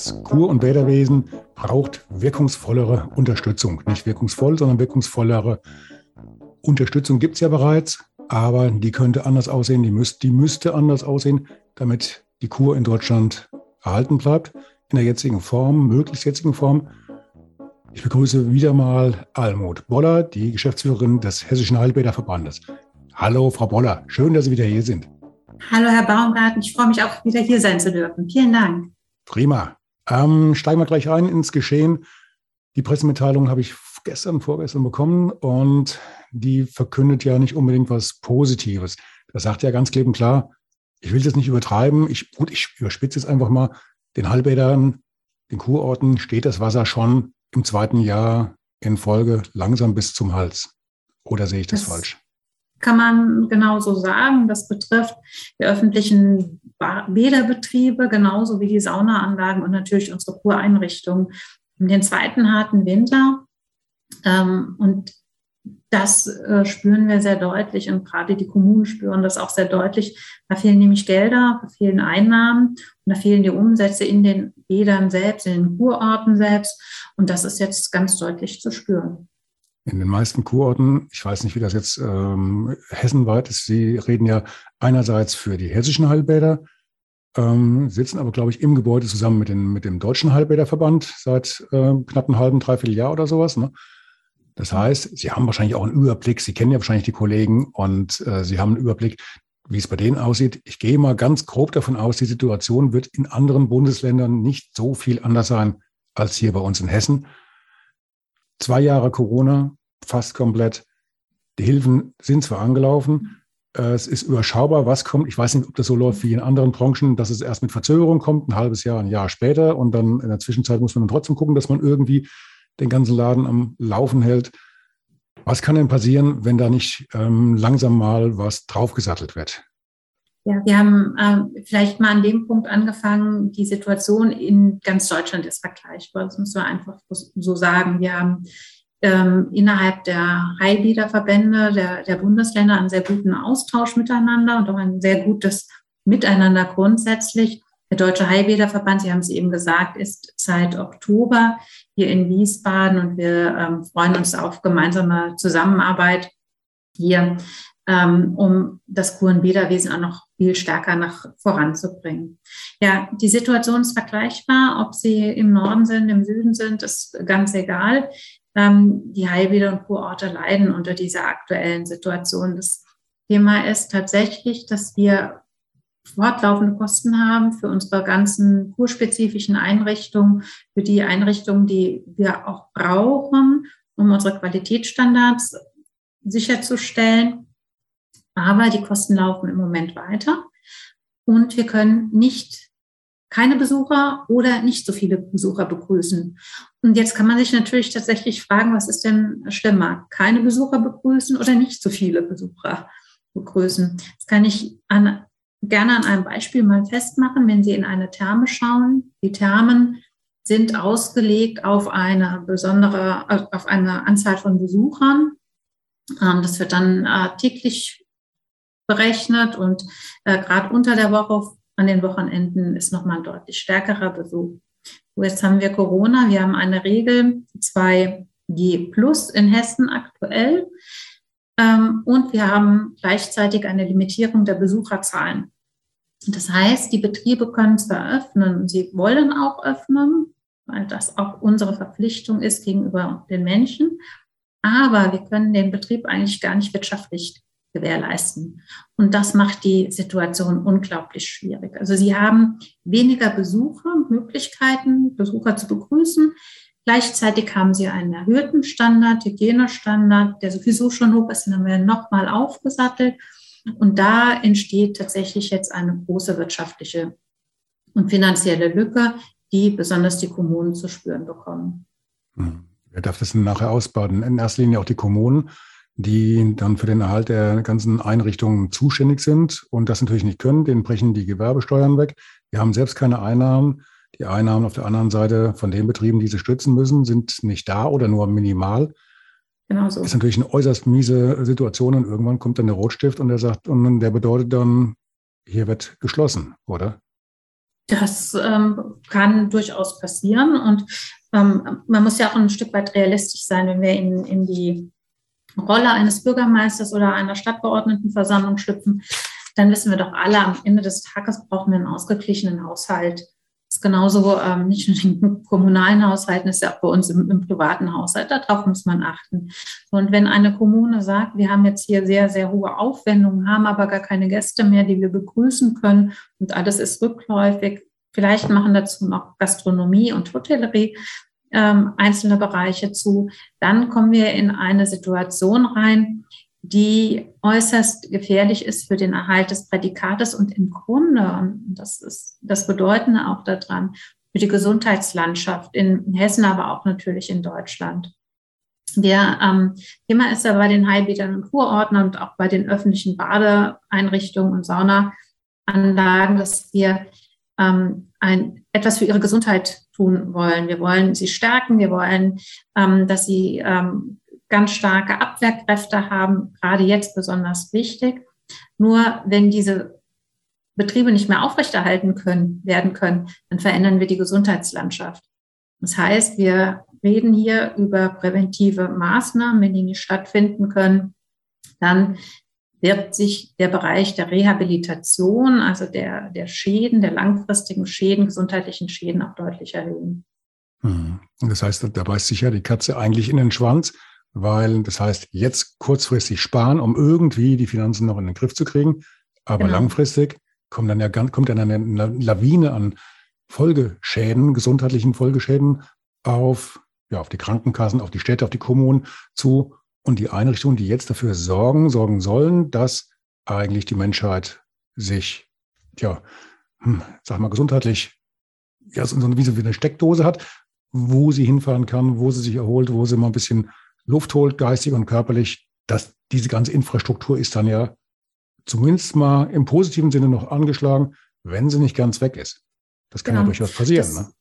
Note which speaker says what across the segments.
Speaker 1: Das Kur- und Bäderwesen braucht wirkungsvollere Unterstützung. Nicht wirkungsvoll, sondern wirkungsvollere Unterstützung gibt es ja bereits, aber die könnte anders aussehen, die, müsst, die müsste anders aussehen, damit die Kur in Deutschland erhalten bleibt, in der jetzigen Form, möglichst jetzigen Form. Ich begrüße wieder mal Almut Boller, die Geschäftsführerin des Hessischen Heilbäderverbandes. Hallo, Frau Boller, schön, dass Sie wieder hier sind.
Speaker 2: Hallo, Herr Baumgarten, ich freue mich auch wieder hier sein zu dürfen. Vielen Dank.
Speaker 1: Prima. Ähm, steigen wir gleich ein ins Geschehen. Die Pressemitteilung habe ich gestern, vorgestern bekommen und die verkündet ja nicht unbedingt was Positives. Das sagt ja ganz klipp und klar, ich will das nicht übertreiben. Ich, gut, ich überspitze jetzt einfach mal. Den Halbädern, den Kurorten steht das Wasser schon im zweiten Jahr in Folge langsam bis zum Hals. Oder sehe ich das, das falsch?
Speaker 2: Kann man genauso sagen. Das betrifft die öffentlichen Bäderbetriebe genauso wie die Saunaanlagen und natürlich unsere Kureinrichtungen. In den zweiten harten Winter ähm, und das äh, spüren wir sehr deutlich und gerade die Kommunen spüren das auch sehr deutlich. Da fehlen nämlich Gelder, da fehlen Einnahmen und da fehlen die Umsätze in den Bädern selbst, in den Kurorten selbst. Und das ist jetzt ganz deutlich zu spüren.
Speaker 1: In den meisten Kurorten, ich weiß nicht, wie das jetzt ähm, hessenweit ist, Sie reden ja einerseits für die hessischen Heilbäder, ähm, sitzen aber, glaube ich, im Gebäude zusammen mit, den, mit dem Deutschen Heilbäderverband seit äh, knapp einem halben, dreiviertel Jahr oder sowas. Ne? Das heißt, Sie haben wahrscheinlich auch einen Überblick, Sie kennen ja wahrscheinlich die Kollegen und äh, Sie haben einen Überblick, wie es bei denen aussieht. Ich gehe mal ganz grob davon aus, die Situation wird in anderen Bundesländern nicht so viel anders sein als hier bei uns in Hessen. Zwei Jahre Corona, fast komplett. Die Hilfen sind zwar angelaufen, äh, es ist überschaubar, was kommt. Ich weiß nicht, ob das so läuft wie in anderen Branchen, dass es erst mit Verzögerung kommt, ein halbes Jahr, ein Jahr später. Und dann in der Zwischenzeit muss man dann trotzdem gucken, dass man irgendwie den ganzen Laden am Laufen hält. Was kann denn passieren, wenn da nicht ähm, langsam mal was draufgesattelt wird?
Speaker 2: Ja, wir haben äh, vielleicht mal an dem Punkt angefangen, die Situation in ganz Deutschland ist vergleichbar. Das müssen wir einfach so sagen. Wir haben ähm, innerhalb der Heilliederverbände der, der Bundesländer einen sehr guten Austausch miteinander und auch ein sehr gutes Miteinander grundsätzlich. Der Deutsche Heilbäderverband, Sie haben es eben gesagt, ist seit Oktober hier in Wiesbaden und wir ähm, freuen uns auf gemeinsame Zusammenarbeit hier, ähm, um das Kurenbäderwesen auch noch viel stärker nach voranzubringen. Ja, die Situation ist vergleichbar, ob Sie im Norden sind, im Süden sind, ist ganz egal. Ähm, die Heilbäder und Kurorte leiden unter dieser aktuellen Situation. Das Thema ist tatsächlich, dass wir fortlaufende Kosten haben für unsere ganzen kurspezifischen Einrichtungen, für die Einrichtungen, die wir auch brauchen, um unsere Qualitätsstandards sicherzustellen. Aber die Kosten laufen im Moment weiter und wir können nicht keine Besucher oder nicht so viele Besucher begrüßen. Und jetzt kann man sich natürlich tatsächlich fragen, was ist denn schlimmer? Keine Besucher begrüßen oder nicht so viele Besucher begrüßen? Das kann ich an, gerne an einem Beispiel mal festmachen, wenn Sie in eine Therme schauen. Die Thermen sind ausgelegt auf eine besondere, auf eine Anzahl von Besuchern. Ähm, das wird dann äh, täglich berechnet und äh, gerade unter der Woche an den Wochenenden ist nochmal ein deutlich stärkerer Besuch. So, jetzt haben wir Corona. Wir haben eine Regel 2G plus in Hessen aktuell. Ähm, und wir haben gleichzeitig eine Limitierung der Besucherzahlen. Das heißt, die Betriebe können zwar öffnen, sie wollen auch öffnen, weil das auch unsere Verpflichtung ist gegenüber den Menschen. Aber wir können den Betrieb eigentlich gar nicht wirtschaftlich gewährleisten. Und das macht die Situation unglaublich schwierig. Also sie haben weniger Besucher, Möglichkeiten, Besucher zu begrüßen. Gleichzeitig haben sie einen erhöhten Standard, Hygienestandard, der sowieso schon hoch ist, den haben wir nochmal aufgesattelt. Und da entsteht tatsächlich jetzt eine große wirtschaftliche und finanzielle Lücke, die besonders die Kommunen zu spüren bekommen.
Speaker 1: Hm. Wer darf das denn nachher ausbaden? In erster Linie auch die Kommunen, die dann für den Erhalt der ganzen Einrichtungen zuständig sind und das natürlich nicht können. Denen brechen die Gewerbesteuern weg. Die haben selbst keine Einnahmen. Die Einnahmen auf der anderen Seite von den Betrieben, die sie stützen müssen, sind nicht da oder nur minimal. Genau so. Das ist natürlich eine äußerst miese Situation und irgendwann kommt dann der Rotstift und der sagt, und der bedeutet dann, hier wird geschlossen, oder?
Speaker 2: Das ähm, kann durchaus passieren und ähm, man muss ja auch ein Stück weit realistisch sein, wenn wir in, in die Rolle eines Bürgermeisters oder einer Stadtverordnetenversammlung schlüpfen, dann wissen wir doch alle, am Ende des Tages brauchen wir einen ausgeglichenen Haushalt ist genauso ähm, nicht nur in kommunalen Haushalten, ist ja auch bei uns im, im privaten Haushalt. Darauf muss man achten. Und wenn eine Kommune sagt, wir haben jetzt hier sehr, sehr hohe Aufwendungen, haben aber gar keine Gäste mehr, die wir begrüßen können und alles ist rückläufig, vielleicht machen dazu noch Gastronomie und Hotellerie ähm, einzelne Bereiche zu, dann kommen wir in eine Situation rein, die äußerst gefährlich ist für den Erhalt des Prädikates und im Grunde, und das ist das Bedeutende auch daran, für die Gesundheitslandschaft in Hessen, aber auch natürlich in Deutschland. Der ähm, Thema ist ja bei den Heilbädern und Kurorten und auch bei den öffentlichen Badeeinrichtungen und Saunaanlagen, dass wir ähm, ein, etwas für ihre Gesundheit tun wollen. Wir wollen sie stärken, wir wollen, ähm, dass sie ähm, ganz starke Abwehrkräfte haben, gerade jetzt besonders wichtig. Nur wenn diese Betriebe nicht mehr aufrechterhalten können, werden können, dann verändern wir die Gesundheitslandschaft. Das heißt, wir reden hier über präventive Maßnahmen, wenn die nicht stattfinden können, dann wird sich der Bereich der Rehabilitation, also der, der Schäden, der langfristigen Schäden, gesundheitlichen Schäden auch deutlich erhöhen.
Speaker 1: Hm. Das heißt, da beißt sich ja die Katze eigentlich in den Schwanz weil das heißt, jetzt kurzfristig sparen, um irgendwie die Finanzen noch in den Griff zu kriegen. Aber genau. langfristig kommt dann ja kommt dann eine Lawine an Folgeschäden, gesundheitlichen Folgeschäden auf, ja, auf die Krankenkassen, auf die Städte, auf die Kommunen zu und die Einrichtungen, die jetzt dafür sorgen, sorgen sollen, dass eigentlich die Menschheit sich, ja, hm, sag mal, gesundheitlich, ja, so wie so wie eine Steckdose hat, wo sie hinfahren kann, wo sie sich erholt, wo sie mal ein bisschen Luft holt, geistig und körperlich, dass diese ganze Infrastruktur ist dann ja zumindest mal im positiven Sinne noch angeschlagen, wenn sie nicht ganz weg ist. Das kann genau. ja durchaus passieren. Das, ne?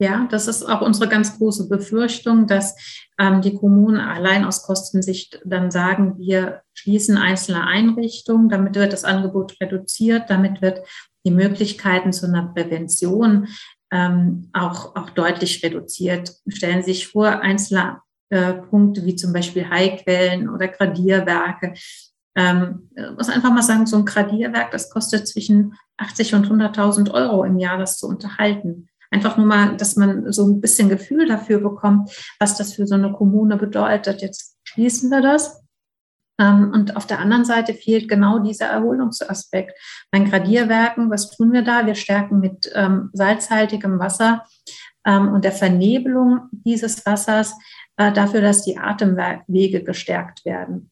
Speaker 2: Ja, das ist auch unsere ganz große Befürchtung, dass ähm, die Kommunen allein aus Kostensicht dann sagen, wir schließen einzelne Einrichtungen, damit wird das Angebot reduziert, damit wird die Möglichkeiten zu einer Prävention ähm, auch, auch deutlich reduziert. Stellen Sie sich vor, einzelne äh, Punkte wie zum Beispiel Heilquellen oder Gradierwerke. Ähm, muss einfach mal sagen, so ein Gradierwerk, das kostet zwischen 80 und 100.000 Euro im Jahr, das zu unterhalten. Einfach nur mal, dass man so ein bisschen Gefühl dafür bekommt, was das für so eine Kommune bedeutet. Jetzt schließen wir das. Ähm, und auf der anderen Seite fehlt genau dieser Erholungsaspekt. Bei Gradierwerken, was tun wir da? Wir stärken mit ähm, salzhaltigem Wasser ähm, und der Vernebelung dieses Wassers äh, dafür, dass die Atemwege gestärkt werden.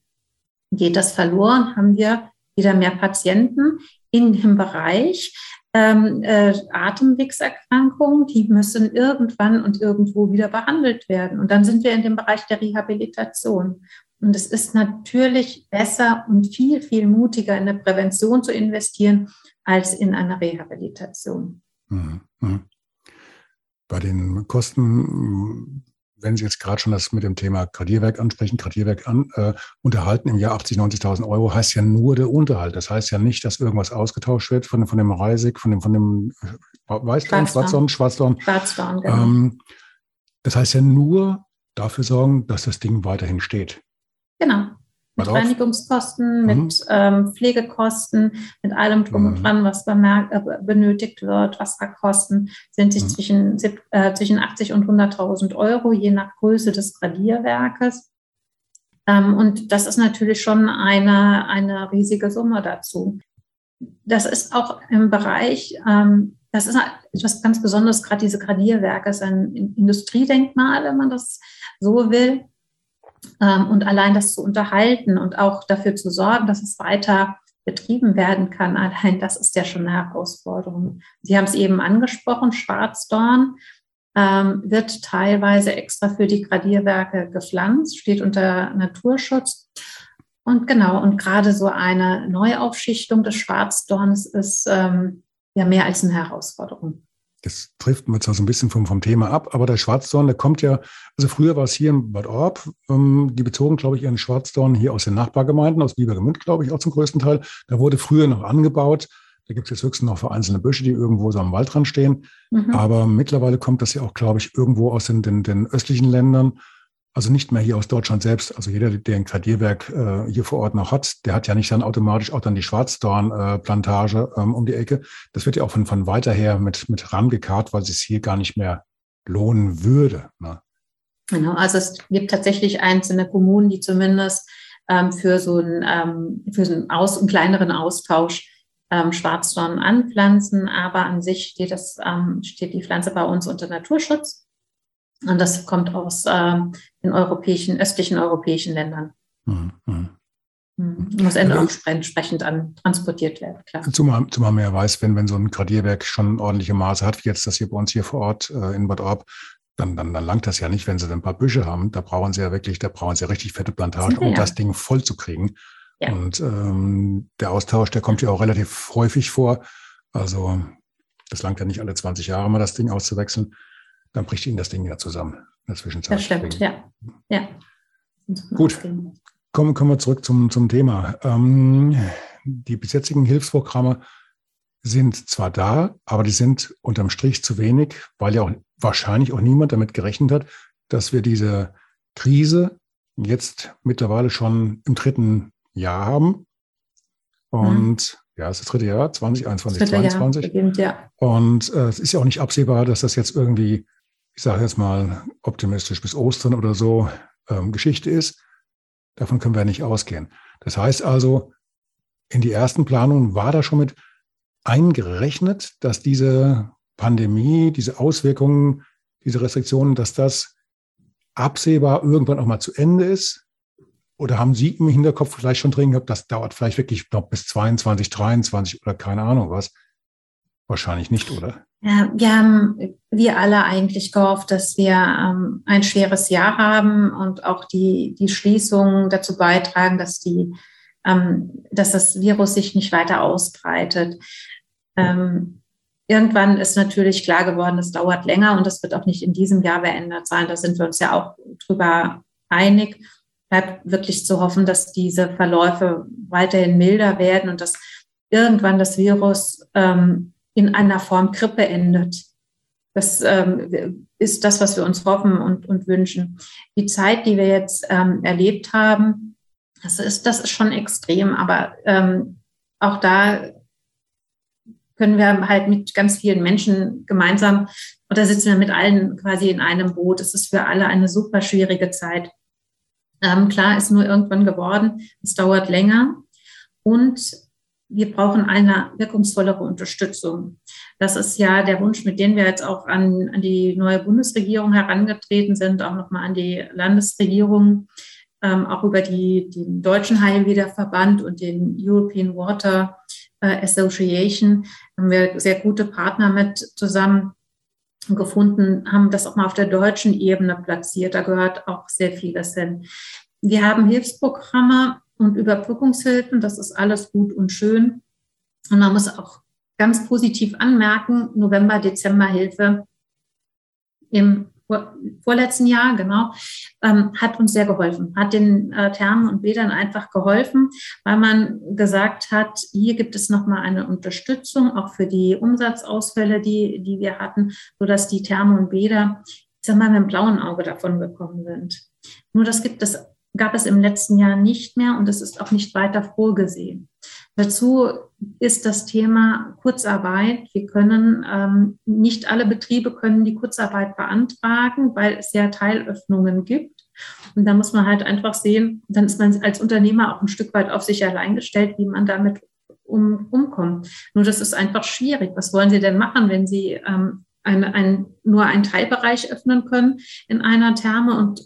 Speaker 2: Geht das verloren, haben wir wieder mehr Patienten in dem Bereich ähm, äh, Atemwegserkrankungen, die müssen irgendwann und irgendwo wieder behandelt werden. Und dann sind wir in dem Bereich der Rehabilitation. Und es ist natürlich besser und viel, viel mutiger in eine Prävention zu investieren als in eine Rehabilitation. Mhm.
Speaker 1: mhm. Bei den Kosten wenn Sie jetzt gerade schon das mit dem Thema Gradierwerk ansprechen, Gradierwerk an, äh, unterhalten im Jahr 80.000, 90.000 Euro, heißt ja nur der Unterhalt. Das heißt ja nicht, dass irgendwas ausgetauscht wird von, von dem Reisig, von dem, von dem äh, Weißdorn, Schwarzdorn, Schwarzdorn. Schwarzdorn, genau. Ähm, das heißt ja nur dafür sorgen, dass das Ding weiterhin steht.
Speaker 2: Genau mit Darauf. Reinigungskosten, mhm. mit ähm, Pflegekosten, mit allem drum und mhm. dran, was bemerkt, äh, benötigt wird. Wasserkosten sind sich mhm. zwischen, äh, zwischen 80 und 100.000 Euro, je nach Größe des Gradierwerkes. Ähm, und das ist natürlich schon eine, eine riesige Summe dazu. Das ist auch im Bereich, ähm, das ist etwas ganz Besonderes, gerade diese Gradierwerke, ist ein Industriedenkmal, wenn man das so will. Ähm, und allein das zu unterhalten und auch dafür zu sorgen, dass es weiter betrieben werden kann, allein das ist ja schon eine Herausforderung. Sie haben es eben angesprochen, Schwarzdorn. ähm, wird teilweise extra für die Gradierwerke gepflanzt, steht unter Naturschutz. Und genau, und gerade so eine Neuaufschichtung des Schwarzdorns ist ähm, ja mehr als eine Herausforderung.
Speaker 1: Das trifft mir zwar so ein bisschen vom, vom Thema ab, aber der Schwarzdorn, der kommt ja, also früher war es hier in Bad Orb, ähm, die bezogen, glaube ich, ihren Schwarzdorn hier aus den Nachbargemeinden, aus Biebergemünd, glaube ich, auch zum größten Teil. Da wurde früher noch angebaut. Da gibt es jetzt höchstens noch vereinzelte Büsche, die irgendwo so am Waldrand stehen. Mhm. Aber mittlerweile kommt das ja auch, glaube ich, irgendwo aus den, den, den östlichen Ländern. Also nicht mehr hier aus Deutschland selbst. Also jeder, der ein Gradierwerk äh, hier vor Ort noch hat, der hat ja nicht dann automatisch auch dann die Schwarzdorn-Plantage äh, ähm, um die Ecke. Das wird ja auch von, von weiter her mit, mit rangekarrt, weil es sich hier gar nicht mehr lohnen würde. Ne?
Speaker 2: Genau, also es gibt tatsächlich einzelne Kommunen, die zumindest ähm, für so einen, ähm, für so einen, Aus, einen kleineren Austausch ähm, Schwarzdorn anpflanzen, aber an sich steht, das, ähm, steht die Pflanze bei uns unter Naturschutz. Und das kommt aus ähm, den europäischen, östlichen europäischen Ländern. Mhm. Mhm. mhm. Muss auch entsprechend an, transportiert werden,
Speaker 1: klar. Zumal, zumal man ja weiß, wenn, wenn so ein Gradierwerk schon ordentliche Maße hat, wie jetzt das hier bei uns hier vor Ort äh, in Bad Orb, dann, dann, dann langt das ja nicht, wenn sie ein paar Büsche haben. Da brauchen sie ja wirklich, da brauchen sie richtig fette Plantagen, um ja. das Ding voll zu kriegen. Ja. Und ähm, der Austausch, der kommt ja auch relativ häufig vor. Also das langt ja nicht alle 20 Jahre mal das Ding auszuwechseln. Dann bricht Ihnen das Ding ja zusammen in der Zwischenzeit.
Speaker 2: Das stimmt, ja. ja.
Speaker 1: Gut, kommen, kommen wir zurück zum, zum Thema. Ähm, die bis jetzigen Hilfsprogramme sind zwar da, aber die sind unterm Strich zu wenig, weil ja auch wahrscheinlich auch niemand damit gerechnet hat, dass wir diese Krise jetzt mittlerweile schon im dritten Jahr haben. Und mhm. ja, es ist das dritte Jahr, 2021, dritte 22. Jahr beginnt, ja. Und äh, es ist ja auch nicht absehbar, dass das jetzt irgendwie, ich sage jetzt mal, optimistisch bis Ostern oder so ähm, Geschichte ist. Davon können wir nicht ausgehen. Das heißt also, in die ersten Planungen war da schon mit eingerechnet, dass diese Pandemie, diese Auswirkungen, diese Restriktionen, dass das absehbar irgendwann auch mal zu Ende ist oder haben Sie im Hinterkopf vielleicht schon drin gehabt, das dauert vielleicht wirklich noch bis 22, 23 oder keine Ahnung was? Wahrscheinlich nicht, oder?
Speaker 2: Ja, wir haben, wir alle eigentlich gehofft, dass wir ähm, ein schweres Jahr haben und auch die, die Schließungen dazu beitragen, dass die, ähm, dass das Virus sich nicht weiter ausbreitet. Ähm, irgendwann ist natürlich klar geworden, es dauert länger und das wird auch nicht in diesem Jahr beendet sein. Da sind wir uns ja auch drüber einig bleibt wirklich zu hoffen, dass diese Verläufe weiterhin milder werden und dass irgendwann das Virus ähm, in einer Form Grippe endet. Das ähm, ist das, was wir uns hoffen und, und wünschen. Die Zeit, die wir jetzt ähm, erlebt haben, das ist, das ist schon extrem, aber ähm, auch da können wir halt mit ganz vielen Menschen gemeinsam oder sitzen wir mit allen quasi in einem Boot. Es ist für alle eine super schwierige Zeit. Ähm, klar ist nur irgendwann geworden, es dauert länger und wir brauchen eine wirkungsvollere Unterstützung. Das ist ja der Wunsch, mit dem wir jetzt auch an, an die neue Bundesregierung herangetreten sind, auch nochmal an die Landesregierung, ähm, auch über die, den Deutschen Heilwiederverband und den European Water äh, Association haben wir sehr gute Partner mit zusammen gefunden, haben das auch mal auf der deutschen Ebene platziert. Da gehört auch sehr vieles hin. Wir haben Hilfsprogramme und Überbrückungshilfen. Das ist alles gut und schön. Und man muss auch ganz positiv anmerken, November, Dezember Hilfe im vorletzten Jahr, genau, ähm, hat uns sehr geholfen, hat den äh, Thermen und Bädern einfach geholfen, weil man gesagt hat, hier gibt es nochmal eine Unterstützung, auch für die Umsatzausfälle, die, die wir hatten, sodass die Thermen und Bäder, ich sag mal, mit dem blauen Auge davon gekommen sind. Nur das gibt es, gab es im letzten Jahr nicht mehr und es ist auch nicht weiter vorgesehen. Dazu ist das Thema Kurzarbeit. Wir können ähm, nicht alle Betriebe können die Kurzarbeit beantragen, weil es ja Teilöffnungen gibt. Und da muss man halt einfach sehen, dann ist man als Unternehmer auch ein Stück weit auf sich allein gestellt, wie man damit um, umkommt. Nur das ist einfach schwierig. Was wollen Sie denn machen, wenn Sie ähm, ein, ein, nur einen Teilbereich öffnen können in einer Therme und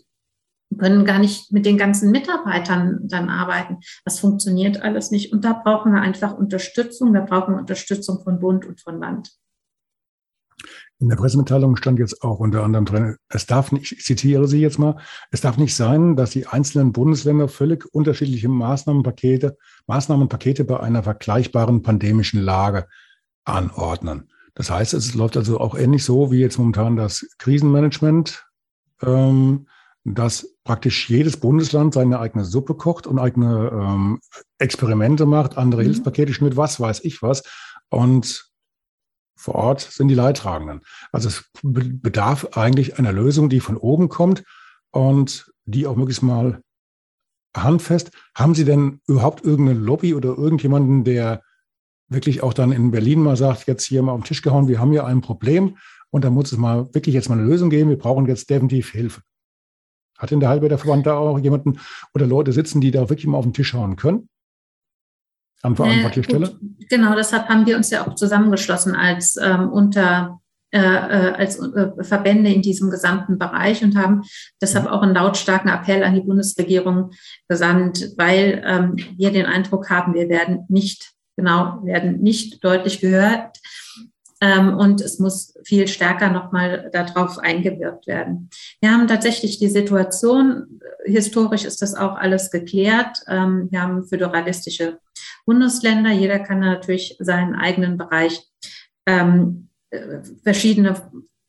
Speaker 2: können gar nicht mit den ganzen Mitarbeitern dann arbeiten. Das funktioniert alles nicht. Und da brauchen wir einfach Unterstützung. Wir brauchen Unterstützung von Bund und von Land.
Speaker 1: In der Pressemitteilung stand jetzt auch unter anderem drin, es darf nicht, ich zitiere Sie jetzt mal, es darf nicht sein, dass die einzelnen Bundesländer völlig unterschiedliche Maßnahmenpakete, Maßnahmenpakete bei einer vergleichbaren pandemischen Lage anordnen. Das heißt, es läuft also auch ähnlich so wie jetzt momentan das Krisenmanagement, ähm, dass praktisch jedes Bundesland seine eigene Suppe kocht und eigene ähm, Experimente macht, andere mhm. Hilfspakete schnürt, was weiß ich was. Und vor Ort sind die Leidtragenden. Also es bedarf eigentlich einer Lösung, die von oben kommt und die auch möglichst mal handfest. Haben Sie denn überhaupt irgendeine Lobby oder irgendjemanden, der wirklich auch dann in Berlin mal sagt, jetzt hier mal auf den Tisch gehauen, wir haben hier ein Problem und da muss es mal wirklich jetzt mal eine Lösung geben, wir brauchen jetzt definitiv Hilfe. Hat in der Verband da auch jemanden oder Leute sitzen, die da wirklich mal auf den Tisch hauen können?
Speaker 2: An Verantwortlichstelle? Äh, genau, deshalb haben wir uns ja auch zusammengeschlossen als ähm, unter äh, äh, als äh, Verbände in diesem gesamten Bereich und haben deshalb auch einen lautstarken Appell an die Bundesregierung gesandt, weil ähm, wir den Eindruck haben, wir werden nicht genau, werden nicht deutlich gehört. Ähm, und es muss viel stärker nochmal darauf eingewirkt werden. Wir haben tatsächlich die Situation, historisch ist das auch alles geklärt. Ähm, wir haben föderalistische Bundesländer. Jeder kann natürlich seinen eigenen Bereich ähm, äh, verschiedene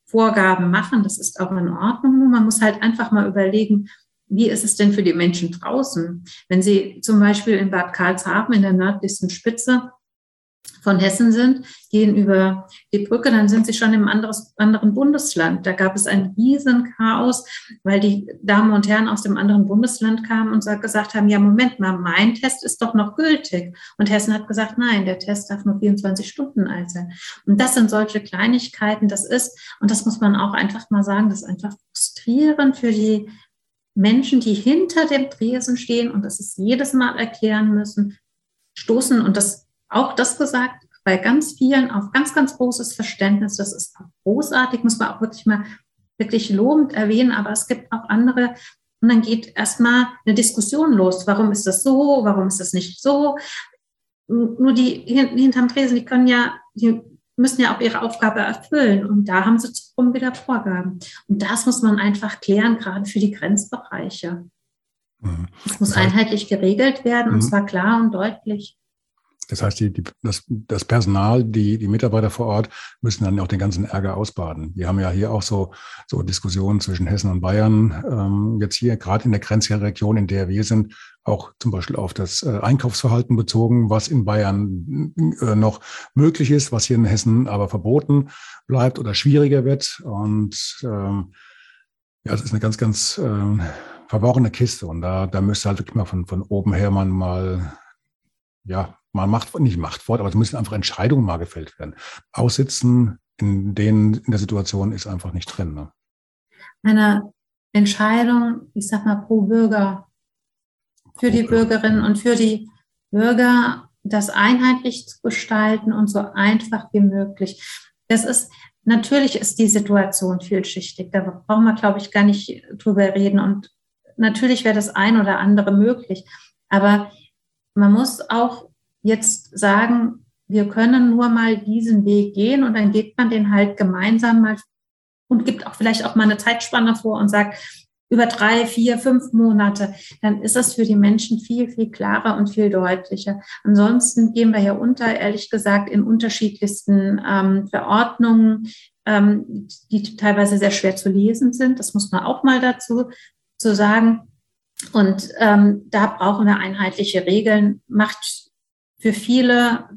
Speaker 2: Vorgaben machen. Das ist auch in Ordnung. Man muss halt einfach mal überlegen, wie ist es denn für die Menschen draußen? Wenn Sie zum Beispiel in Bad Karlshafen in der nördlichsten Spitze von Hessen sind, gehen über die Brücke, dann sind sie schon im anderes, anderen Bundesland. Da gab es ein Riesenchaos, weil die Damen und Herren aus dem anderen Bundesland kamen und gesagt haben, ja, Moment mal, mein Test ist doch noch gültig. Und Hessen hat gesagt, nein, der Test darf nur 24 Stunden alt sein. Und das sind solche Kleinigkeiten, das ist, und das muss man auch einfach mal sagen, das ist einfach frustrierend für die Menschen, die hinter dem Tresen stehen und das ist jedes Mal erklären müssen, stoßen und das auch das gesagt, bei ganz vielen auf ganz, ganz großes Verständnis. Das ist großartig, muss man auch wirklich mal wirklich lobend erwähnen, aber es gibt auch andere. Und dann geht erstmal eine Diskussion los. Warum ist das so? Warum ist das nicht so? Nur die hinterm Tresen, die können ja, die müssen ja auch ihre Aufgabe erfüllen. Und da haben sie zum wieder Vorgaben. Und das muss man einfach klären, gerade für die Grenzbereiche. Mhm. Es muss einheitlich geregelt werden, und mhm. zwar klar und deutlich.
Speaker 1: Das heißt, die, die, das, das Personal, die, die Mitarbeiter vor Ort müssen dann auch den ganzen Ärger ausbaden. Wir haben ja hier auch so, so Diskussionen zwischen Hessen und Bayern. Ähm, jetzt hier gerade in der Grenzregion, in der wir sind, auch zum Beispiel auf das äh, Einkaufsverhalten bezogen, was in Bayern äh, noch möglich ist, was hier in Hessen aber verboten bleibt oder schwieriger wird. Und ähm, ja, es ist eine ganz, ganz äh, verworrene Kiste. Und da, da müsste halt wirklich mal von, von oben her man mal ja, man macht nicht Machtwort, aber es müssen einfach Entscheidungen mal gefällt werden. Aussitzen in denen in der Situation ist einfach nicht drin. Ne?
Speaker 2: Eine Entscheidung, ich sag mal pro Bürger, für die Bürgerinnen und für die Bürger, das einheitlich zu gestalten und so einfach wie möglich. Das ist natürlich ist die Situation vielschichtig. Da brauchen wir, glaube ich, gar nicht drüber reden. Und natürlich wäre das ein oder andere möglich. Aber man muss auch jetzt sagen, wir können nur mal diesen Weg gehen und dann geht man den halt gemeinsam mal und gibt auch vielleicht auch mal eine Zeitspanne vor und sagt, über drei, vier, fünf Monate, dann ist es für die Menschen viel, viel klarer und viel deutlicher. Ansonsten gehen wir ja unter, ehrlich gesagt, in unterschiedlichsten ähm, Verordnungen, ähm, die teilweise sehr schwer zu lesen sind. Das muss man auch mal dazu zu sagen. Und ähm, da brauchen wir einheitliche Regeln. Macht für viele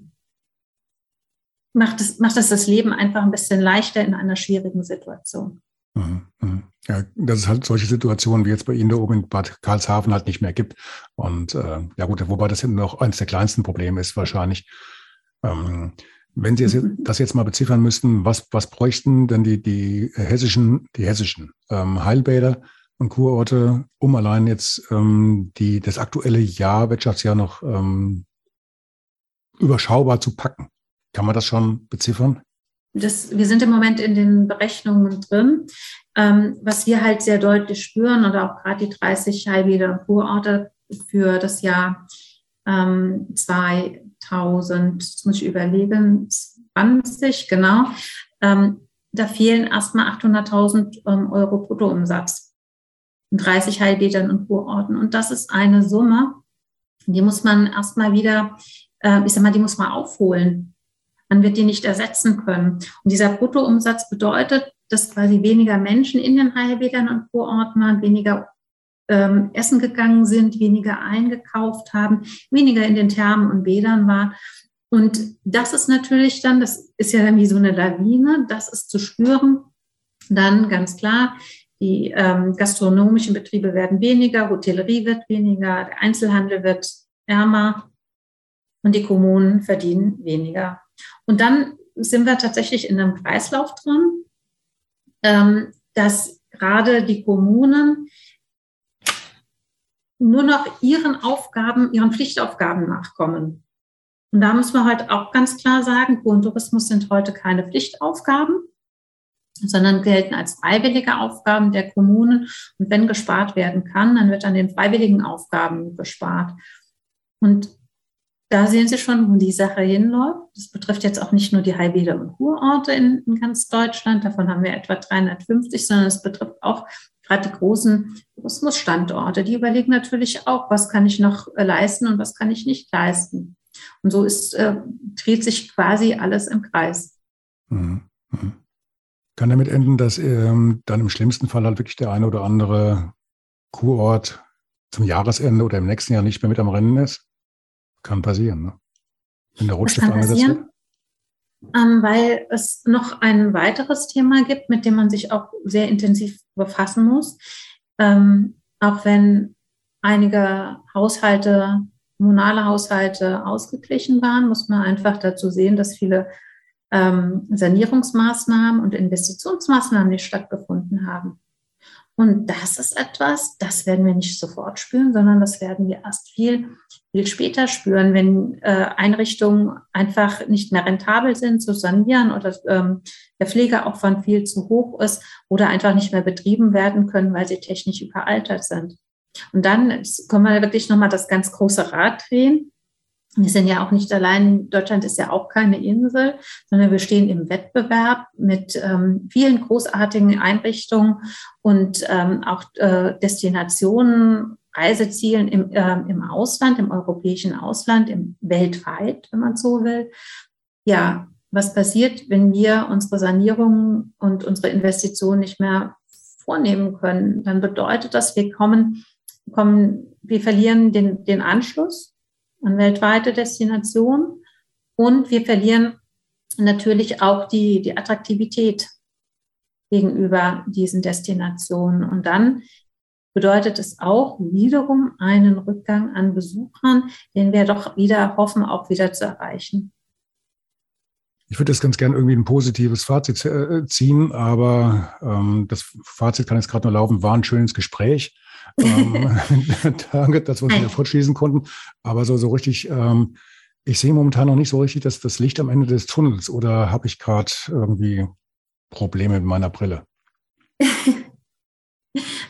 Speaker 2: macht es, macht es das Leben einfach ein bisschen leichter in einer schwierigen Situation.
Speaker 1: Mhm, mhm. Ja, dass es halt solche Situationen wie jetzt bei Ihnen da oben in Bad Karlshafen halt nicht mehr gibt. Und äh, ja gut, wobei das noch eines der kleinsten Probleme ist wahrscheinlich. Ähm, wenn Sie mhm. das jetzt mal beziffern müssten, was, was bräuchten denn die, die hessischen, die hessischen ähm, Heilbäder und Kurorte, um allein jetzt ähm, die, das aktuelle Jahr, Wirtschaftsjahr noch ähm, überschaubar zu packen. Kann man das schon beziffern?
Speaker 2: Das, wir sind im Moment in den Berechnungen drin. Ähm, was wir halt sehr deutlich spüren oder auch gerade die 30 Heilbäder und Kurorte für das Jahr ähm, 2000, das muss ich überlegen, 20, genau. Ähm, da fehlen erstmal 800.000 ähm, Euro Bruttoumsatz in 30 Heilbädern und Kurorten. Und das ist eine Summe, die muss man erstmal wieder, äh, ich sag mal, die muss man aufholen. Man wird die nicht ersetzen können. Und dieser Bruttoumsatz bedeutet, dass quasi weniger Menschen in den Heilbädern und Kurorten weniger ähm, essen gegangen sind, weniger eingekauft haben, weniger in den Thermen und Bädern waren. Und das ist natürlich dann, das ist ja dann wie so eine Lawine, das ist zu spüren. Dann ganz klar, die ähm, gastronomischen Betriebe werden weniger, Hotellerie wird weniger, der Einzelhandel wird ärmer und die Kommunen verdienen weniger. Und dann sind wir tatsächlich in einem Kreislauf drin, ähm, dass gerade die Kommunen nur noch ihren Aufgaben, ihren Pflichtaufgaben nachkommen. Und da muss man halt auch ganz klar sagen, Kur und Tourismus sind heute keine Pflichtaufgaben, sondern gelten als freiwillige Aufgaben der Kommunen. Und wenn gespart werden kann, dann wird an den freiwilligen Aufgaben gespart. Und da sehen Sie schon, wo die Sache hinläuft. Das betrifft jetzt auch nicht nur die Heilbäder und Kurorte in, in, ganz Deutschland. Davon haben wir etwa 350, sondern es betrifft auch gerade die großen Tourismusstandorte. Die überlegen natürlich auch, was kann ich noch leisten und was kann ich nicht leisten. Und so ist, äh, dreht sich quasi alles im Kreis. Mhm.
Speaker 1: Mhm. Kann damit enden, dass ähm, dann im schlimmsten Fall halt wirklich der eine oder andere Kurort zum Jahresende oder im nächsten Jahr nicht mehr mit am Rennen ist? Kann passieren, ne?
Speaker 2: Wenn der Rotstift angesetzt wird. Ähm, weil es noch ein weiteres Thema gibt, mit dem man sich auch sehr intensiv befassen muss. Ähm, auch wenn einige Haushalte kommunale Haushalte ausgeglichen waren, muss man einfach dazu sehen, dass viele ähm, Sanierungsmaßnahmen und Investitionsmaßnahmen nicht stattgefunden haben. Und das ist etwas, das werden wir nicht sofort spüren, sondern das werden wir erst viel, viel später spüren, wenn äh, Einrichtungen einfach nicht mehr rentabel sind zu sanieren oder ähm, der Pflegeaufwand viel zu hoch ist oder einfach nicht mehr betrieben werden können, weil sie technisch überaltert sind. Und dann können wir wirklich nochmal das ganz große Rad drehen. Wir sind ja auch nicht allein, Deutschland ist ja auch keine Insel, sondern wir stehen im Wettbewerb mit ähm, vielen großartigen Einrichtungen und ähm, auch äh, Destinationen, Reisezielen im, äh, im Ausland, im europäischen Ausland, im weltweit, wenn man so will. Ja, was passiert, wenn wir unsere Sanierungen und unsere Investitionen nicht mehr vornehmen können? Dann bedeutet das, wir kommen kommen, wir verlieren den, den Anschluss an weltweite Destinationen und wir verlieren natürlich auch die, die Attraktivität gegenüber diesen Destinationen. Und dann bedeutet es auch wiederum einen Rückgang an Besuchern, den wir doch wieder hoffen, auch wieder zu erreichen.
Speaker 1: Ich würde das ganz gerne irgendwie ein positives Fazit äh, ziehen, aber ähm, das Fazit kann jetzt gerade nur laufen, war ein schönes Gespräch ähm, danke, dass wir uns wieder fortschließen konnten. Aber so, so richtig, ähm, ich sehe momentan noch nicht so richtig das, das Licht am Ende des Tunnels oder habe ich gerade irgendwie Probleme mit meiner Brille?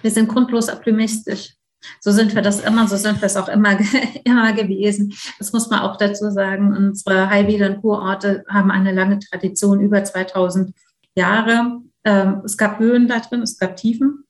Speaker 2: wir sind grundlos optimistisch. So sind wir das immer, so sind wir es auch immer, immer gewesen. Das muss man auch dazu sagen. Unsere Heilbäder und Kurorte haben eine lange Tradition, über 2000 Jahre. Ähm, es gab Höhen da drin, es gab Tiefen.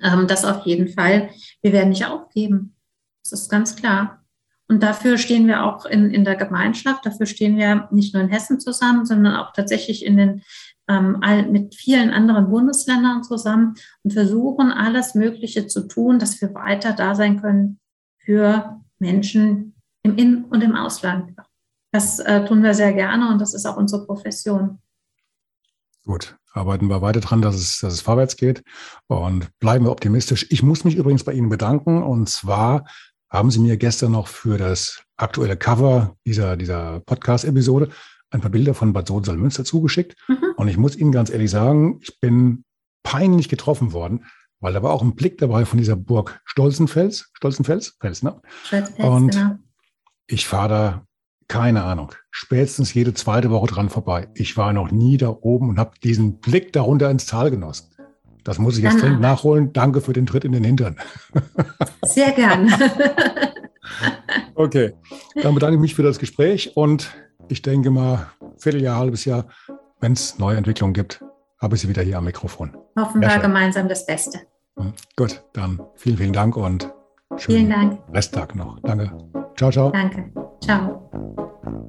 Speaker 2: Ähm, das auf jeden Fall. Wir werden nicht aufgeben. Das ist ganz klar. Und dafür stehen wir auch in, in der Gemeinschaft. Dafür stehen wir nicht nur in Hessen zusammen, sondern auch tatsächlich in den, mit vielen anderen Bundesländern zusammen und versuchen, alles Mögliche zu tun, dass wir weiter da sein können für Menschen im In- und im Ausland. Das äh, tun wir sehr gerne und das ist auch unsere Profession.
Speaker 1: Gut, arbeiten wir weiter dran, dass es, dass es vorwärts geht und bleiben wir optimistisch. Ich muss mich übrigens bei Ihnen bedanken und zwar haben Sie mir gestern noch für das aktuelle Cover dieser, dieser Podcast-Episode ein paar Bilder von Bad Sohn-Salmünster zugeschickt mhm. und ich muss Ihnen ganz ehrlich sagen, ich bin peinlich getroffen worden, weil da war auch ein Blick dabei von dieser Burg Stolzenfels, Stolzenfels, Fels, ne? Stolzenfels, und genau. ich fahre da keine Ahnung, spätestens jede zweite Woche dran vorbei. Ich war noch nie da oben und habe diesen Blick darunter ins Tal genossen. Das muss ich jetzt dringend nachholen. Danke für den Tritt in den Hintern.
Speaker 2: Sehr gern.
Speaker 1: okay, dann bedanke ich mich für das Gespräch und ich denke mal, Vierteljahr, halbes Jahr, wenn es neue Entwicklungen gibt, habe ich Sie wieder hier am Mikrofon.
Speaker 2: Hoffen wir gemeinsam das Beste.
Speaker 1: Hm, gut, dann vielen, vielen Dank und
Speaker 2: schönen vielen Dank.
Speaker 1: Resttag noch. Danke. Ciao, ciao.
Speaker 2: Danke. Ciao.